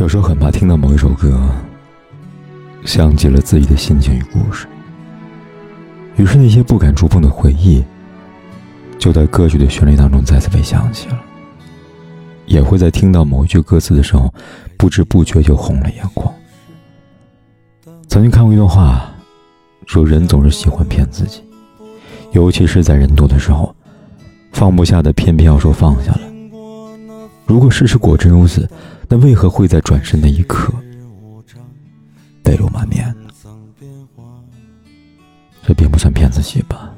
有时候很怕听到某一首歌，像极了自己的心情与故事，于是那些不敢触碰的回忆，就在歌曲的旋律当中再次被想起了。也会在听到某一句歌词的时候，不知不觉就红了眼眶。曾经看过一段话，说人总是喜欢骗自己，尤其是在人多的时候，放不下的偏偏要说放下了。如果事实果真如此。那为何会在转身那一刻泪流满面呢？这并不算骗自己吧，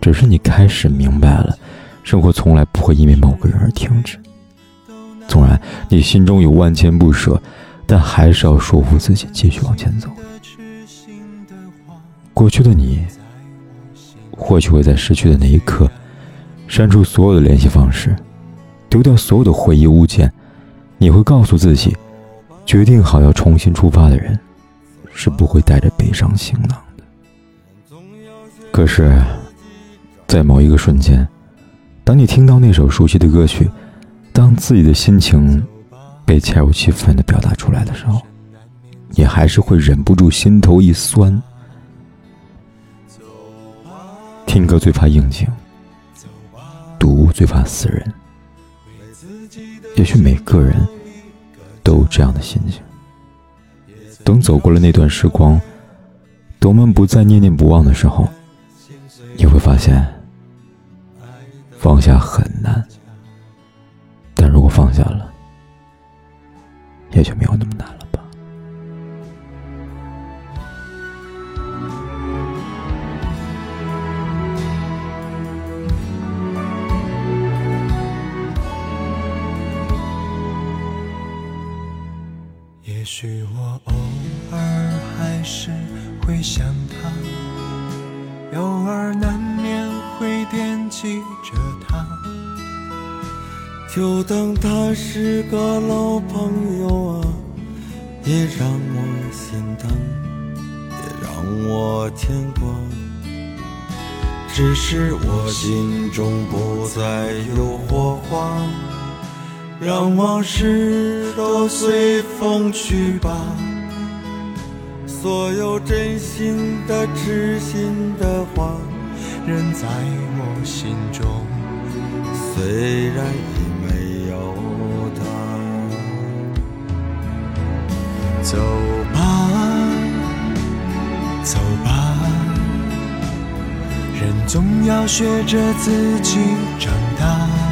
只是你开始明白了，生活从来不会因为某个人而停止。纵然你心中有万千不舍，但还是要说服自己继续往前走。过去的你，或许会在失去的那一刻，删除所有的联系方式，丢掉所有的回忆物件。你会告诉自己，决定好要重新出发的人，是不会带着悲伤行囊的。可是，在某一个瞬间，当你听到那首熟悉的歌曲，当自己的心情被恰如其分的表达出来的时候，你还是会忍不住心头一酸。听歌最怕应景，读物最怕死人。也许每个人都有这样的心情。等走过了那段时光，等我们不再念念不忘的时候，你会发现，放下很难。但如果放下了，也就没有那么难了。也许我偶尔还是会想他，偶尔难免会惦记着他，就当他是个老朋友啊，也让我心疼，也让我牵挂。只是我心中不再有火花。让往事都随风去吧，所有真心的、痴心的话，仍在我心中。虽然已没有他，走吧，走吧，人总要学着自己长大。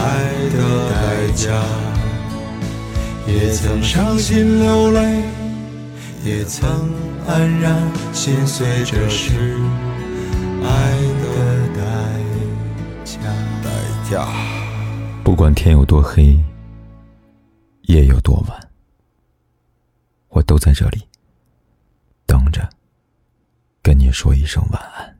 爱的代价，也曾伤心流泪，也曾黯然心碎，这是爱的代价。代价。不管天有多黑，夜有多晚，我都在这里等着，跟你说一声晚安。